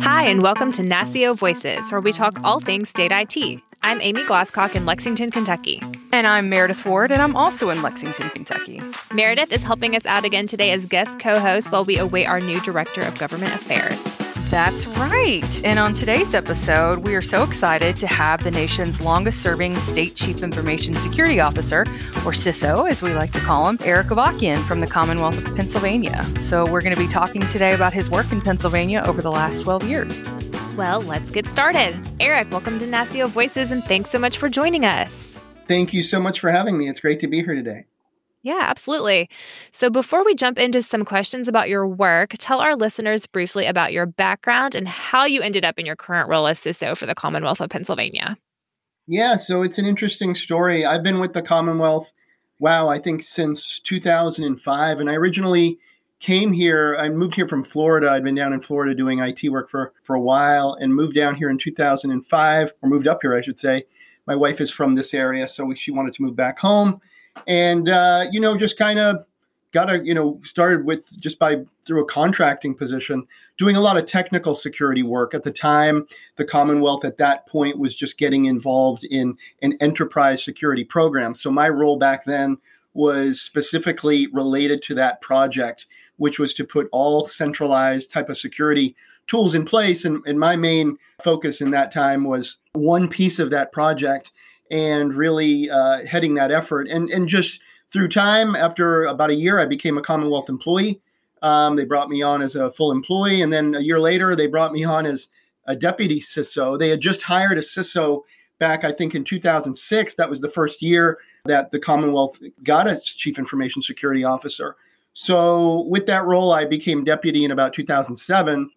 Hi, and welcome to NASCIO Voices, where we talk all things state IT. I'm Amy Glasscock in Lexington, Kentucky. And I'm Meredith Ward, and I'm also in Lexington, Kentucky. Meredith is helping us out again today as guest co host while we await our new Director of Government Affairs. That's right. And on today's episode, we are so excited to have the nation's longest serving State Chief Information Security Officer, or CISO, as we like to call him, Eric Avakian from the Commonwealth of Pennsylvania. So we're going to be talking today about his work in Pennsylvania over the last 12 years. Well, let's get started. Eric, welcome to NASCIO Voices, and thanks so much for joining us. Thank you so much for having me. It's great to be here today. Yeah, absolutely. So before we jump into some questions about your work, tell our listeners briefly about your background and how you ended up in your current role as CISO for the Commonwealth of Pennsylvania. Yeah, so it's an interesting story. I've been with the Commonwealth, wow, I think since 2005. And I originally came here, I moved here from Florida. I'd been down in Florida doing IT work for, for a while and moved down here in 2005, or moved up here, I should say. My wife is from this area, so she wanted to move back home and uh, you know just kind of got to you know started with just by through a contracting position doing a lot of technical security work. At the time the commonwealth at that point was just getting involved in an enterprise security program. So my role back then was specifically related to that project which was to put all centralized type of security tools in place. And, and my main focus in that time was one piece of that project and really uh, heading that effort. And and just through time, after about a year, I became a Commonwealth employee. Um, they brought me on as a full employee, and then a year later, they brought me on as a deputy CISO. They had just hired a CISO back, I think, in 2006. That was the first year that the Commonwealth got its chief information security officer. So, with that role, I became deputy in about 2007,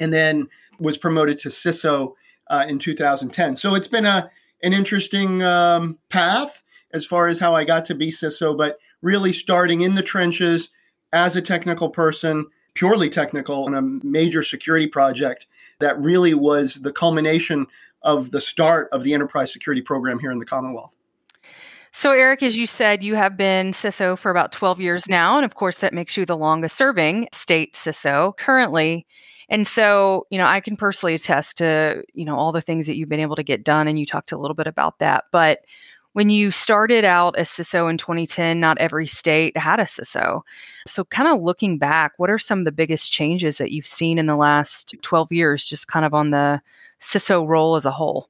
and then was promoted to CISO uh, in 2010. So it's been a an interesting um, path as far as how I got to be CISO, but really starting in the trenches as a technical person, purely technical, on a major security project that really was the culmination of the start of the enterprise security program here in the Commonwealth. So, Eric, as you said, you have been CISO for about 12 years now. And of course, that makes you the longest serving state CISO currently. And so, you know, I can personally attest to, you know, all the things that you've been able to get done. And you talked a little bit about that. But when you started out as CISO in 2010, not every state had a CISO. So, kind of looking back, what are some of the biggest changes that you've seen in the last 12 years, just kind of on the CISO role as a whole?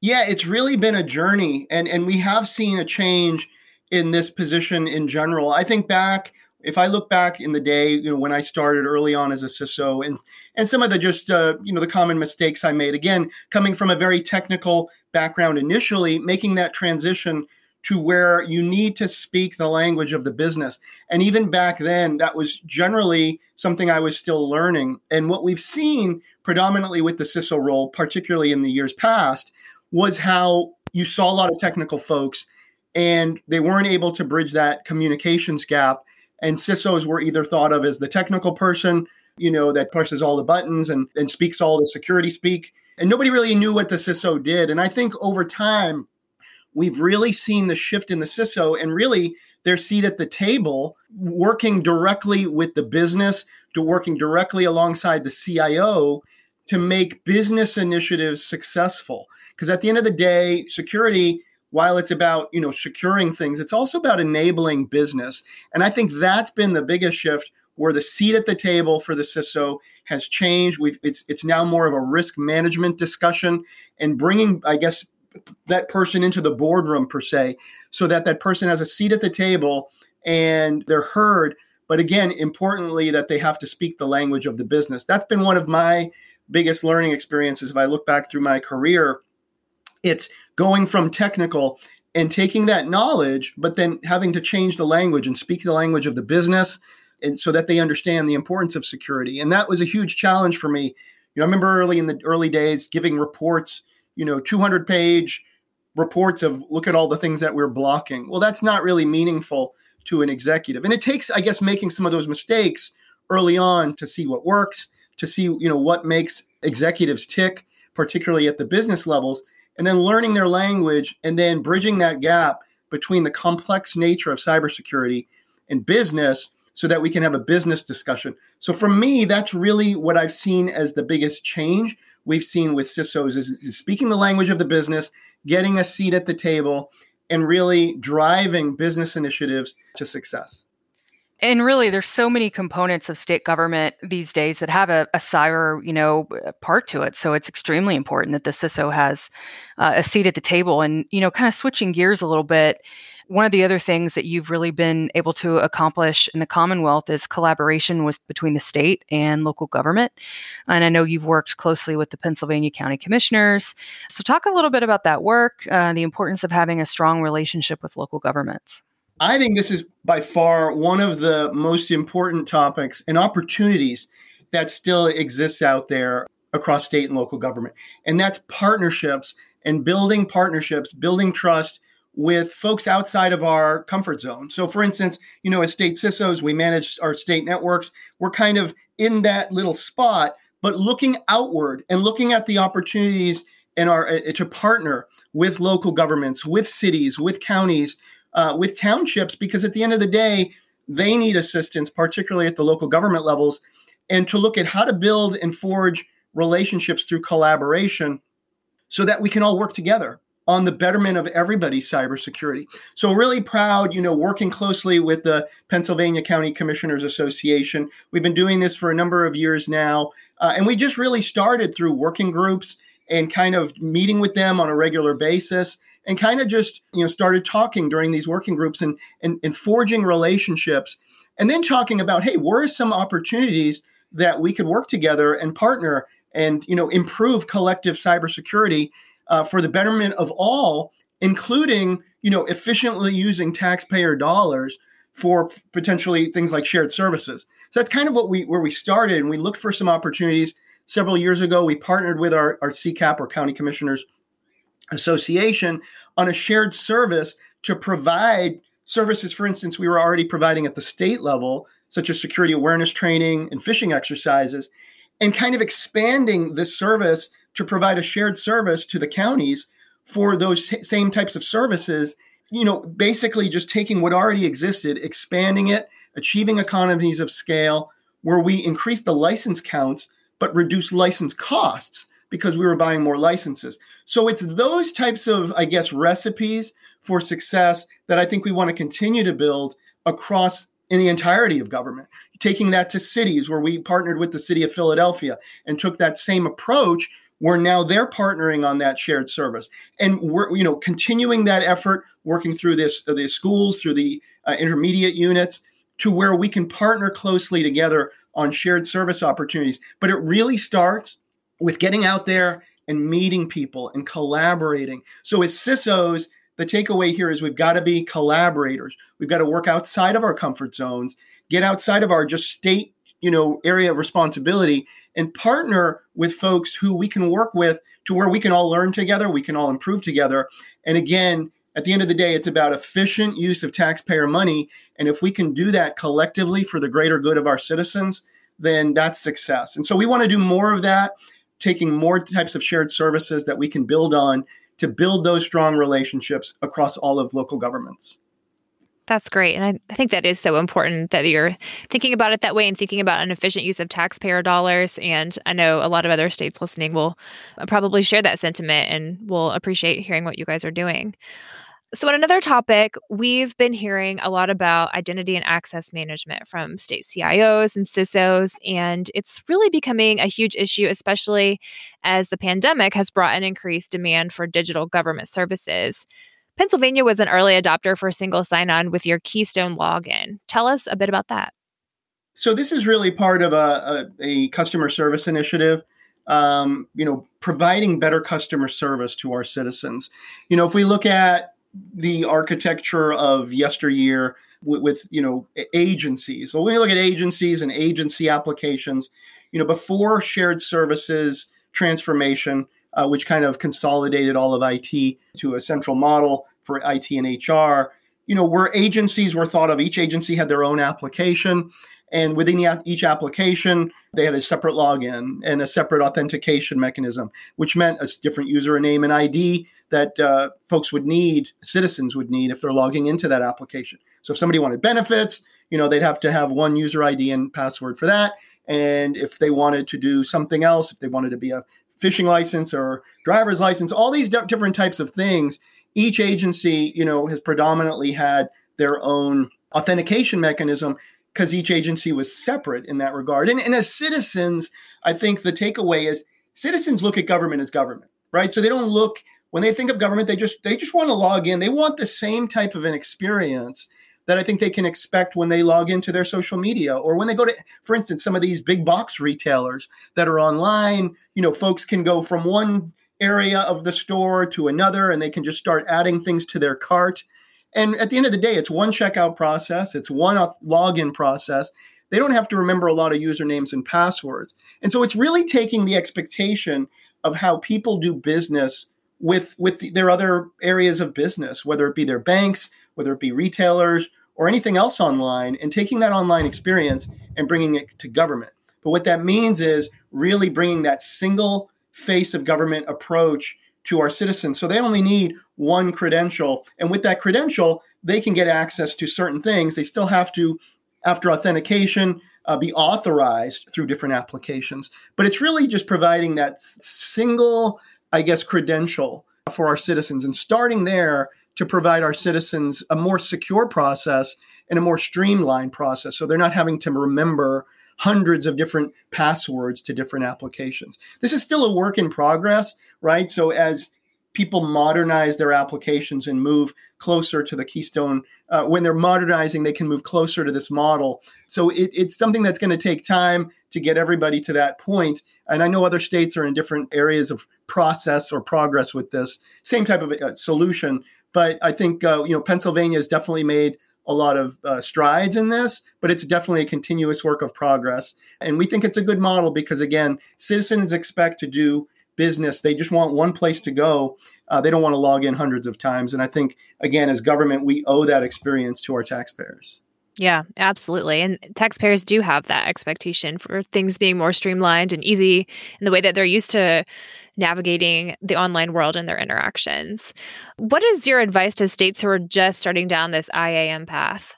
Yeah, it's really been a journey. And, and we have seen a change in this position in general. I think back if I look back in the day, you know, when I started early on as a CISO, and and some of the just uh, you know the common mistakes I made, again, coming from a very technical background initially, making that transition to where you need to speak the language of the business. And even back then, that was generally something I was still learning. And what we've seen predominantly with the CISO role, particularly in the years past, was how you saw a lot of technical folks and they weren't able to bridge that communications gap and CISOs were either thought of as the technical person, you know, that pushes all the buttons and, and speaks all the security speak. And nobody really knew what the CISO did. And I think over time, we've really seen the shift in the CISO and really their seat at the table, working directly with the business, to working directly alongside the CIO to make business initiatives successful. Because at the end of the day, security while it's about you know securing things it's also about enabling business and i think that's been the biggest shift where the seat at the table for the CISO has changed. We've it's it's now more of a risk management discussion and bringing, I guess, that person into the boardroom per se, so that that person has a seat at the table and they're heard. But again, importantly, that they have to speak the language of the business. That's been one of my biggest learning experiences. If I look back through my career, it's going from technical and taking that knowledge, but then having to change the language and speak the language of the business and so that they understand the importance of security. And that was a huge challenge for me. You know, I remember early in the early days giving reports, you know, 200 page reports of look at all the things that we're blocking. Well, that's not really meaningful to an executive. And it takes, I guess, making some of those mistakes early on to see what works, to see, you know, what makes executives tick, particularly at the business levels, and then learning their language and then bridging that gap between the complex nature of cybersecurity and business so that we can have a business discussion. So for me, that's really what I've seen as the biggest change we've seen with CISOs is, is speaking the language of the business, getting a seat at the table, and really driving business initiatives to success. And really, there's so many components of state government these days that have a, a cyber, you know, part to it. So it's extremely important that the CISO has uh, a seat at the table. And you know, kind of switching gears a little bit, one of the other things that you've really been able to accomplish in the Commonwealth is collaboration with between the state and local government. And I know you've worked closely with the Pennsylvania County Commissioners. So talk a little bit about that work, uh, the importance of having a strong relationship with local governments. I think this is by far one of the most important topics and opportunities that still exists out there across state and local government. And that's partnerships and building partnerships, building trust with folks outside of our comfort zone. So, for instance, you know, as state CISOs, we manage our state networks. We're kind of in that little spot, but looking outward and looking at the opportunities and our uh, to partner with local governments, with cities, with counties, uh, with townships, because at the end of the day, they need assistance, particularly at the local government levels, and to look at how to build and forge relationships through collaboration so that we can all work together on the betterment of everybody's cybersecurity. So really proud, you know, working closely with the Pennsylvania County Commissioners Association. We've been doing this for a number of years now, uh, and we just really started through working groups and kind of meeting with them on a regular basis and kind of just you know started talking during these working groups and, and, and forging relationships and then talking about hey where are some opportunities that we could work together and partner and you know improve collective cybersecurity uh, for the betterment of all, including you know efficiently using taxpayer dollars for potentially things like shared services. So that's kind of what we where we started, and we looked for some opportunities. Several years ago, we partnered with our, our CCAP or County Commissioners Association on a shared service to provide services. For instance, we were already providing at the state level, such as security awareness training and phishing exercises, and kind of expanding this service to provide a shared service to the counties for those same types of services you know basically just taking what already existed expanding it achieving economies of scale where we increase the license counts but reduce license costs because we were buying more licenses. So it's those types of i guess recipes for success that i think we want to continue to build across in the entirety of government. Taking that to cities where we partnered with the city of philadelphia and took that same approach where now they're partnering on that shared service. And we're you know continuing that effort working through this the schools through the uh, intermediate units to where we can partner closely together on shared service opportunities. But it really starts with getting out there and meeting people and collaborating. So as cisos the takeaway here is we've got to be collaborators. We've got to work outside of our comfort zones get outside of our just state you know area of responsibility and partner with folks who we can work with to where we can all learn together we can all improve together. And again at the end of the day it's about efficient use of taxpayer money. And if we can do that collectively for the greater good of our citizens then that's success. And so we want to do more of that taking more types of shared services that we can build on to build those strong relationships across all of local governments that's great. And I, I, think that is so important that you're thinking about it that way and thinking about an efficient use of taxpayer dollars. And I know a lot of other states listening will uh, probably share that sentiment and will appreciate hearing what you guys are doing. So, on another topic, we've been hearing a lot about identity and access management from state CIOs and CISOs, and it's really becoming a huge issue, especially as the pandemic has brought an increased demand for digital government services. Pennsylvania was an early adopter for single sign on with your Keystone login. Tell us a bit about that. So, this is really part of a, a, a customer service initiative. Um, you know, providing better customer service to our citizens. You know, if we look at the architecture of yesteryear with, with, you know agencies, so when you look at agencies and agency applications, you know, before shared services transformation, uh, which kind of consolidated all of IT to a central model for IT and HR. You know, where agencies were thought of, each agency had their own application. And within each application, they had a separate login and a separate authentication mechanism, which meant a different username and ID that uh, folks would need, citizens would need if they're logging into that application. So if somebody wanted benefits, you know, they'd have to have one user ID and password for that. And if they wanted to do something else, if they wanted to be a fishing license or driver's license, all these different types of things, each agency, you know, has predominantly had their own authentication mechanism because each agency was separate in that regard. And, and as citizens, I think the takeaway is citizens look at government as government, right? So they don't look when they think of government, they just they just want to log in. They want the same type of an experience that I think they can expect when they log into their social media or when they go to, for instance, some of these big box retailers that are online. You know, folks can go from one area of the store to another and they can just start adding things to their cart. And at the end of the day, it's one checkout process, it's one login process. They don't have to remember a lot of usernames and passwords. And so it's really taking the expectation of how people do business with with their other areas of business, whether it be their banks, whether it be retailers, or anything else online, and taking that online experience and bringing it to government. But what that means is really bringing that single face of government approach to our citizens. So they only need one credential. And with that credential, they can get access to certain things. They still have to, after authentication, uh, be authorized through different applications. But it's really just providing that single, I guess, credential for our citizens and starting there to provide our citizens a more secure process and a more streamlined process. So they're not having to remember hundreds of different passwords to different applications. This is still a work in progress, right? So as people modernize their applications and move closer to the keystone uh, when they're modernizing they can move closer to this model so it, it's something that's going to take time to get everybody to that point and i know other states are in different areas of process or progress with this same type of uh, solution but i think uh, you know pennsylvania has definitely made a lot of uh, strides in this, but it's definitely a continuous work of progress. And we think it's a good model because, again, citizens expect to do business. They just want one place to go. Uh, they don't want to log in hundreds of times. And I think, again, as government, we owe that experience to our taxpayers. Yeah, absolutely. And taxpayers do have that expectation for things being more streamlined and easy in the way that they're used to navigating the online world and their interactions. What is your advice to states who are just starting down this IAM path?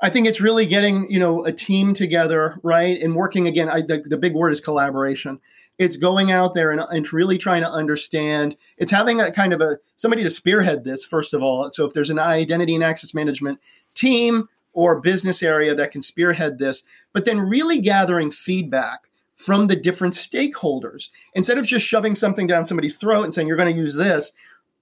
I think it's really getting you know a team together, right, and working again. I, the, the big word is collaboration. It's going out there and, and really trying to understand. It's having a kind of a somebody to spearhead this first of all. So if there's an identity and access management team or business area that can spearhead this, but then really gathering feedback from the different stakeholders instead of just shoving something down somebody's throat and saying you're going to use this.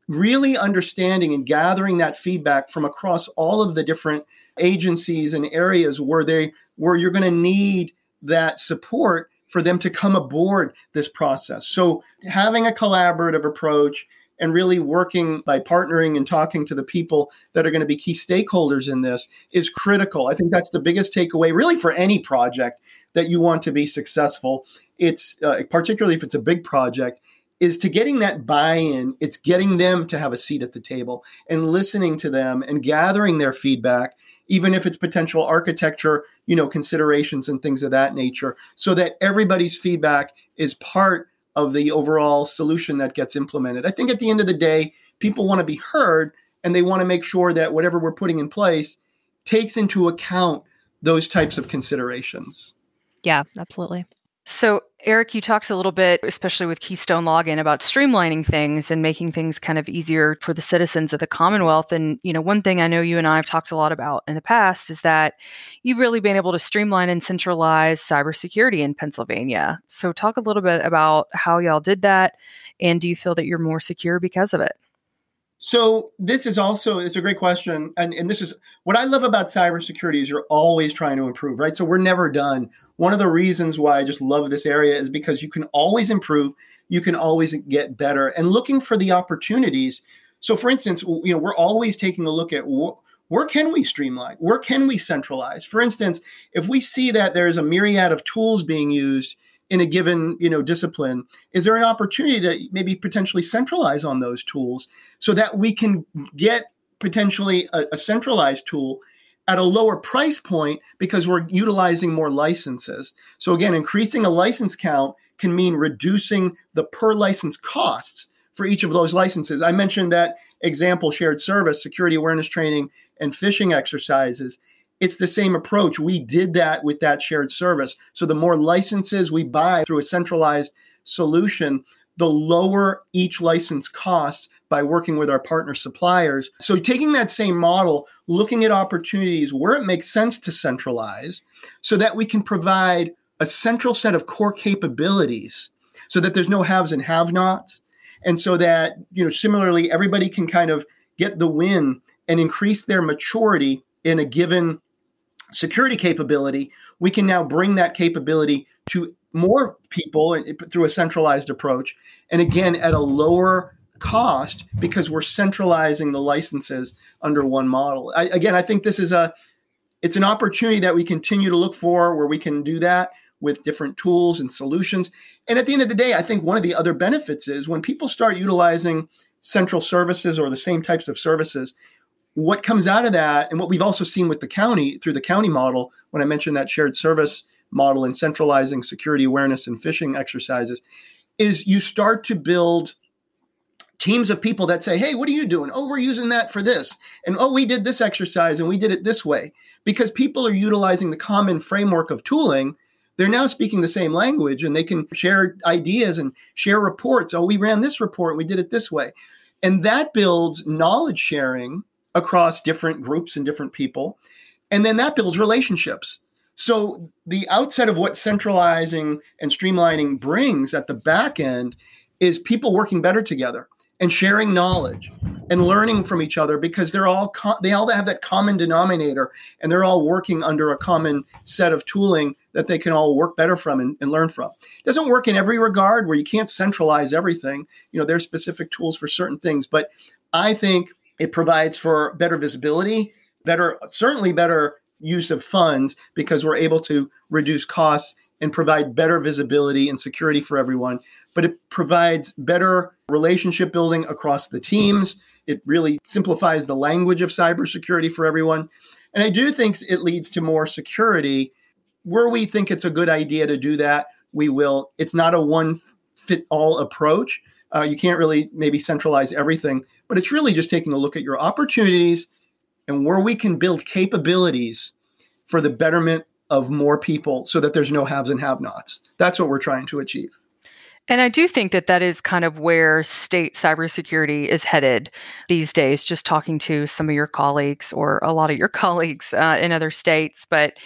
Really understanding and gathering that feedback from across all of the different agencies and areas where they where you're going to need that support for them to come aboard this process. So having a collaborative approach and really working by partnering and talking to the people that are going to be key stakeholders in this is critical. I think that's the biggest takeaway, really, for any project that you want to be successful. It's uh, particularly if it's a big project. Is to getting that buy in, it's getting them to have a seat at the table and listening to them and gathering their feedback even if it's potential architecture, you know, considerations and things of that nature, so that everybody's feedback is part of the overall solution that gets implemented. I think at the end of the day, people want to be heard and they want to make sure that whatever we're putting in place takes into account those types of considerations. Yeah, absolutely. So, Eric, you talked a little bit, especially with Keystone Login, about streamlining things and making things kind of easier for the citizens of the Commonwealth. And, you know, one thing I know you and I have talked a lot about in the past is that you've really been able to streamline and centralize cybersecurity in Pennsylvania. So, talk a little bit about how y'all did that. And do you feel that you're more secure because of it? So this is also it's a great question, and and this is what I love about cybersecurity is you're always trying to improve, right? So we're never done. One of the reasons why I just love this area is because you can always improve, you can always get better, and looking for the opportunities. So, for instance, you know we're always taking a look at wh- where can we streamline, where can we centralize. For instance, if we see that there's a myriad of tools being used in a given you know discipline is there an opportunity to maybe potentially centralize on those tools so that we can get potentially a, a centralized tool at a lower price point because we're utilizing more licenses. So again, increasing a license count can mean reducing the per license costs for each of those licenses. I mentioned that example shared service, security awareness training, and phishing exercises. It's the same approach. We did that with that shared service. So the more licenses we buy through a centralized solution, the lower each license costs by working with our partner suppliers. So, taking that same model, looking at opportunities where it makes sense to centralize so that we can provide a central set of core capabilities so that there's no haves and have nots. And so that, you know, similarly, everybody can kind of get the win and increase their maturity in a given security capability. We can now bring that capability to more people through a centralized approach. And again, at a lower cost because we're centralizing the licenses under one model. I, again, I think this is a it's an opportunity that we continue to look for where we can do that with different tools and solutions. And at the end of the day, I think one of the other benefits is when people start utilizing central services or the same types of services, what comes out of that, and what we've also seen with the county through the county model, when I mentioned that shared service model and centralizing security awareness and phishing exercises, is you start to build teams of people that say, Hey, what are you doing? Oh, we're using that for this. And oh, we did this exercise and we did it this way. Because people are utilizing the common framework of tooling, they're now speaking the same language and they can share ideas and share reports. Oh, we ran this report, we did it this way. And that builds knowledge sharing across different groups and different people. And then that builds relationships. So the outset of what centralizing and streamlining brings at the back end is people working better together and sharing knowledge and learning from each other because they're all co- they all have that common denominator and they're all working under a common set of tooling that they can all work better from and, and learn from. It doesn't work in every regard where you can't centralize everything. You know, there's specific tools for certain things, but I think it provides for better visibility, better certainly better use of funds because we're able to reduce costs and provide better visibility and security for everyone. But it provides better relationship building across the teams. It really simplifies the language of cybersecurity for everyone. And I do think it leads to more security. Where we think it's a good idea to do that, we will. It's not a one fit all approach. Uh, you can't really maybe centralize everything, but it's really just taking a look at your opportunities and where we can build capabilities for the betterment of more people so that there's no haves and have nots. That's what we're trying to achieve. And I do think that that is kind of where state cybersecurity is headed these days, just talking to some of your colleagues or a lot of your colleagues uh, in other states. But,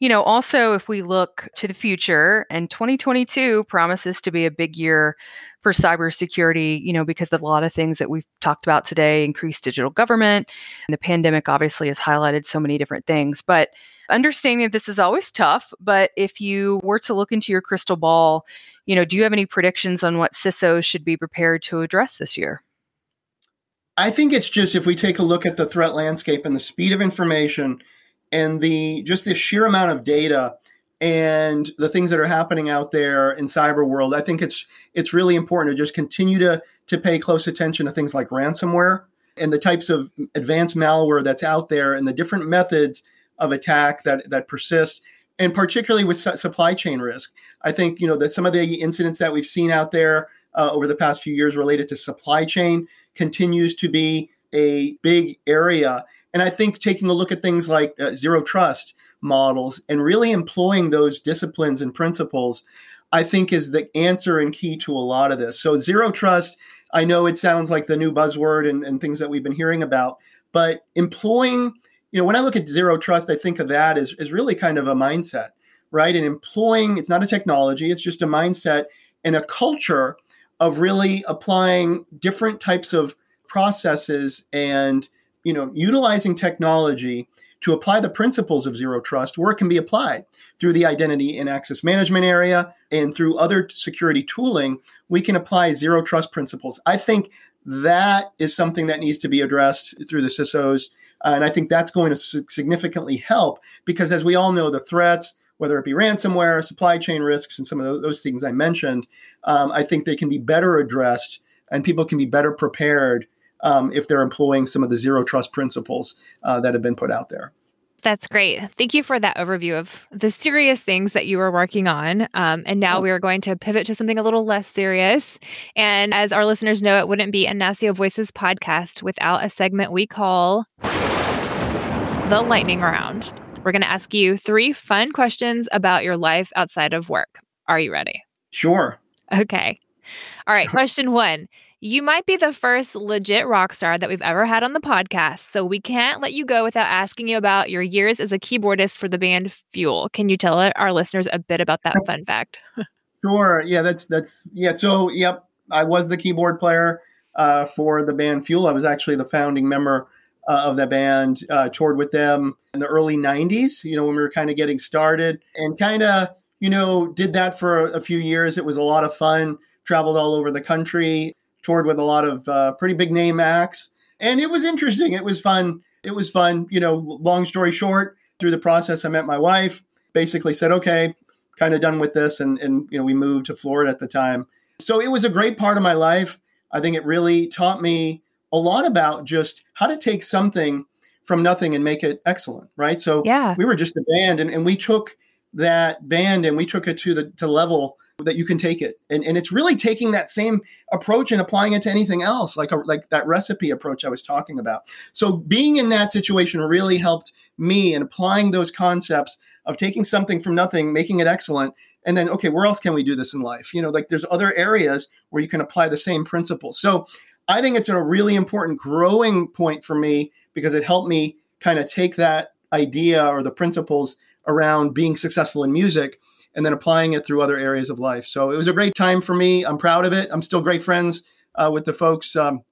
you know, also if we look to the future, and 2022 promises to be a big year for cybersecurity, you know, because of a lot of things that we've talked about today, increased digital government, and the pandemic obviously has highlighted so many different things. But understanding that this is always tough, but if you were to look into your crystal ball, you know, do you have any predictions on what CISOs should be prepared to address this year? I think it's just if we take a look at the threat landscape and the speed of information and the just the sheer amount of data and the things that are happening out there in cyber world, I think it's it's really important to just continue to to pay close attention to things like ransomware and the types of advanced malware that's out there and the different methods of attack that that persist and particularly with su- supply chain risk. I think you know that some of the incidents that we've seen out there uh, over the past few years related to supply chain continues to be a big area. And I think taking a look at things like uh, zero trust models and really employing those disciplines and principles, I think is the answer and key to a lot of this. So, zero trust, I know it sounds like the new buzzword and, and things that we've been hearing about, but employing, you know, when I look at zero trust, I think of that as, as really kind of a mindset, right? And employing, it's not a technology, it's just a mindset and a culture of really applying different types of processes and you know utilizing technology to apply the principles of zero trust where it can be applied through the identity and access management area and through other security tooling, we can apply zero trust principles. I think that is something that needs to be addressed through the CISOs. Uh, and I think that's going to significantly help because, as we all know, the threats, whether it be ransomware, supply chain risks, and some of those things I mentioned, um, I think they can be better addressed and people can be better prepared um, if they're employing some of the zero trust principles uh, that have been put out there. That's great. Thank you for that overview of the serious things that you were working on. Um, and now we are going to pivot to something a little less serious. And as our listeners know, it wouldn't be a NASCIO Voices podcast without a segment we call the lightning round. We're going to ask you three fun questions about your life outside of work. Are you ready? Sure. Okay. All right. Question one You might be the first legit rock star that we've ever had on the podcast. So we can't let you go without asking you about your years as a keyboardist for the band Fuel. Can you tell our listeners a bit about that fun fact? sure. Yeah, that's, that's, yeah. So, yep, I was the keyboard player uh, for the band Fuel. I was actually the founding member uh, of that band, uh, toured with them in the early 90s, you know, when we were kind of getting started and kind of, you know, did that for a, a, few years. It was a lot of fun, traveled all over the country, toured with a lot of uh, pretty big name acts. And it was interesting. It was fun. It was fun. You know, long story short, through the process, I met my wife, basically said, okay, kind of done with this. And, and, you know, we moved to Florida at the time. So it was a great part of my life. I think it really taught me a lot about just how to take something from nothing and make it excellent, right? So yeah. we were just a band and, and we took that band and we took it to the to level that you can take it. And, and it's really taking that same approach and applying it to anything else, like a, like that recipe approach I was talking about. So being in that situation really helped me in applying those concepts of taking something from nothing, making it excellent, and then okay, where else can we do this in life? You know, like there's other areas where you can apply the same principles. So I think it's a really important growing point for me because it helped me kind of take that idea or the principles around being successful in music and then applying it through other areas of life. So it was a great time for me. I'm proud of it. I'm still great friends uh, with the folks, um,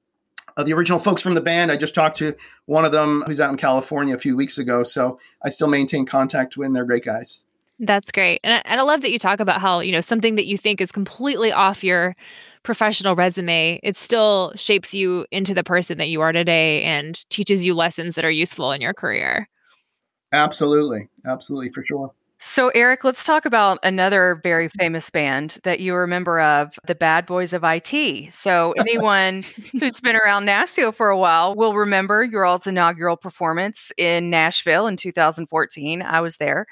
uh, the original folks from the band. I just talked to one of them who's out in California a few weeks ago. So I still maintain contact with them. They're great guys. That's great. And I, and I love that you talk about how, you know, something that you think is completely off your professional resume, it still shapes you into the person that you are today and teaches you lessons that are useful in your career. Absolutely. Absolutely, for sure. So, Eric, let's talk about another very famous band that you're a member of, the Bad Boys of IT. So, anyone who's been around NASCIO for a while will remember your all's inaugural performance in Nashville in 2014. I was there.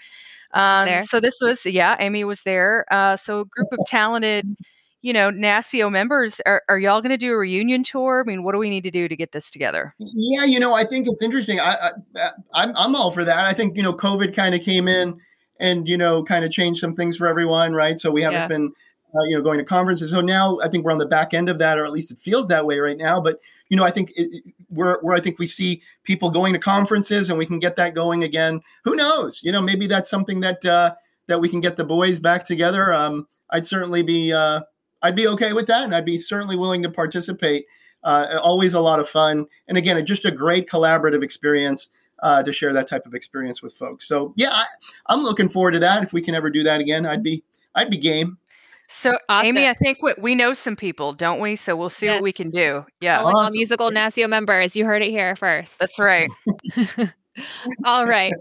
Um, there. So, this was, yeah, Amy was there. Uh, so, a group of talented you know, NASCIO members, are, are y'all going to do a reunion tour? I mean, what do we need to do to get this together? Yeah, you know, I think it's interesting. I, I I'm I'm all for that. I think you know, COVID kind of came in and you know, kind of change some things for everyone, right? So we haven't yeah. been. Uh, you know, going to conferences. So now I think we're on the back end of that, or at least it feels that way right now. But you know, I think it, where where I think we see people going to conferences, and we can get that going again. Who knows? You know, maybe that's something that uh, that we can get the boys back together. Um, I'd certainly be uh, I'd be okay with that, and I'd be certainly willing to participate. Uh, always a lot of fun, and again, just a great collaborative experience uh, to share that type of experience with folks. So yeah, I, am looking forward to that. If we can ever do that again, I'd be I'd be game. So, awesome. Amy, I think we, we know some people, don't we? So we'll see yes. what we can do. Yeah, all, awesome. all musical NASCIO members. You heard it here first. That's right. all right.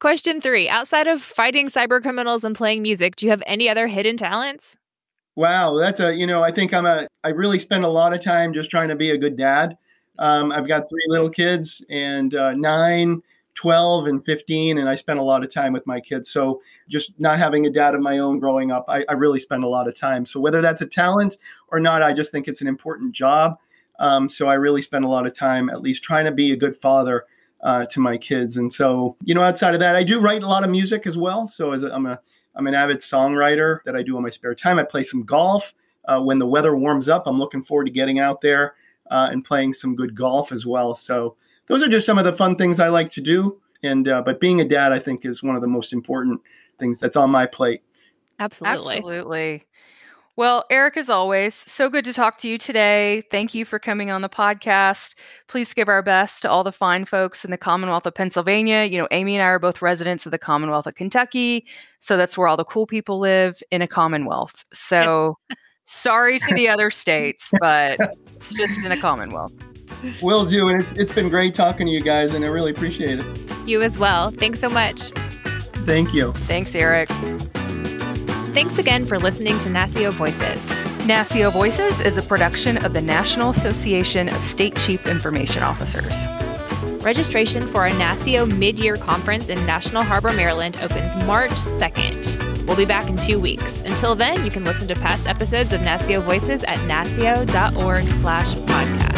Question three: Outside of fighting cyber criminals and playing music, do you have any other hidden talents? Wow, that's a you know I think I'm a I really spend a lot of time just trying to be a good dad. Um, I've got three little kids and uh, nine, 12, and 15, and I spend a lot of time with my kids. So just not having a dad of my own growing up, I, I really spend a lot of time. So whether that's a talent or not, I just think it's an important job. Um, so I really spend a lot of time at least trying to be a good father uh, to my kids. And so, you know, outside of that, I do write a lot of music as well. So as a, I'm a I'm an avid songwriter that I do in my spare time. I play some golf. Uh, when the weather warms up, I'm looking forward to getting out there uh, and playing some good golf as well. So those are just some of the fun things I like to do. And uh, but being a dad, I think, is one of the most important things that's on my plate. Absolutely. Absolutely. Well, Eric, as always, so good to talk to you today. Thank you for coming on the podcast. Please give our best to all the fine folks in the Commonwealth of Pennsylvania. You know, Amy and I are both residents of the Commonwealth of Kentucky. So that's where all the cool people live in a Commonwealth. So sorry to the other states, but it's just in a Commonwealth. Will do. And it's, it's been great talking to you guys, and I really appreciate it. You as well. Thanks so much. Thank you. Thanks, Eric. Thanks again for listening to NASCIO Voices. NASCIO Voices is a production of the National Association of State Chief Information Officers. Registration for our NASCIO mid-year conference in National Harbor, Maryland opens March 2nd. We'll be back in two weeks. Until then, you can listen to past episodes of NASCIO Voices at nascio.org slash podcast.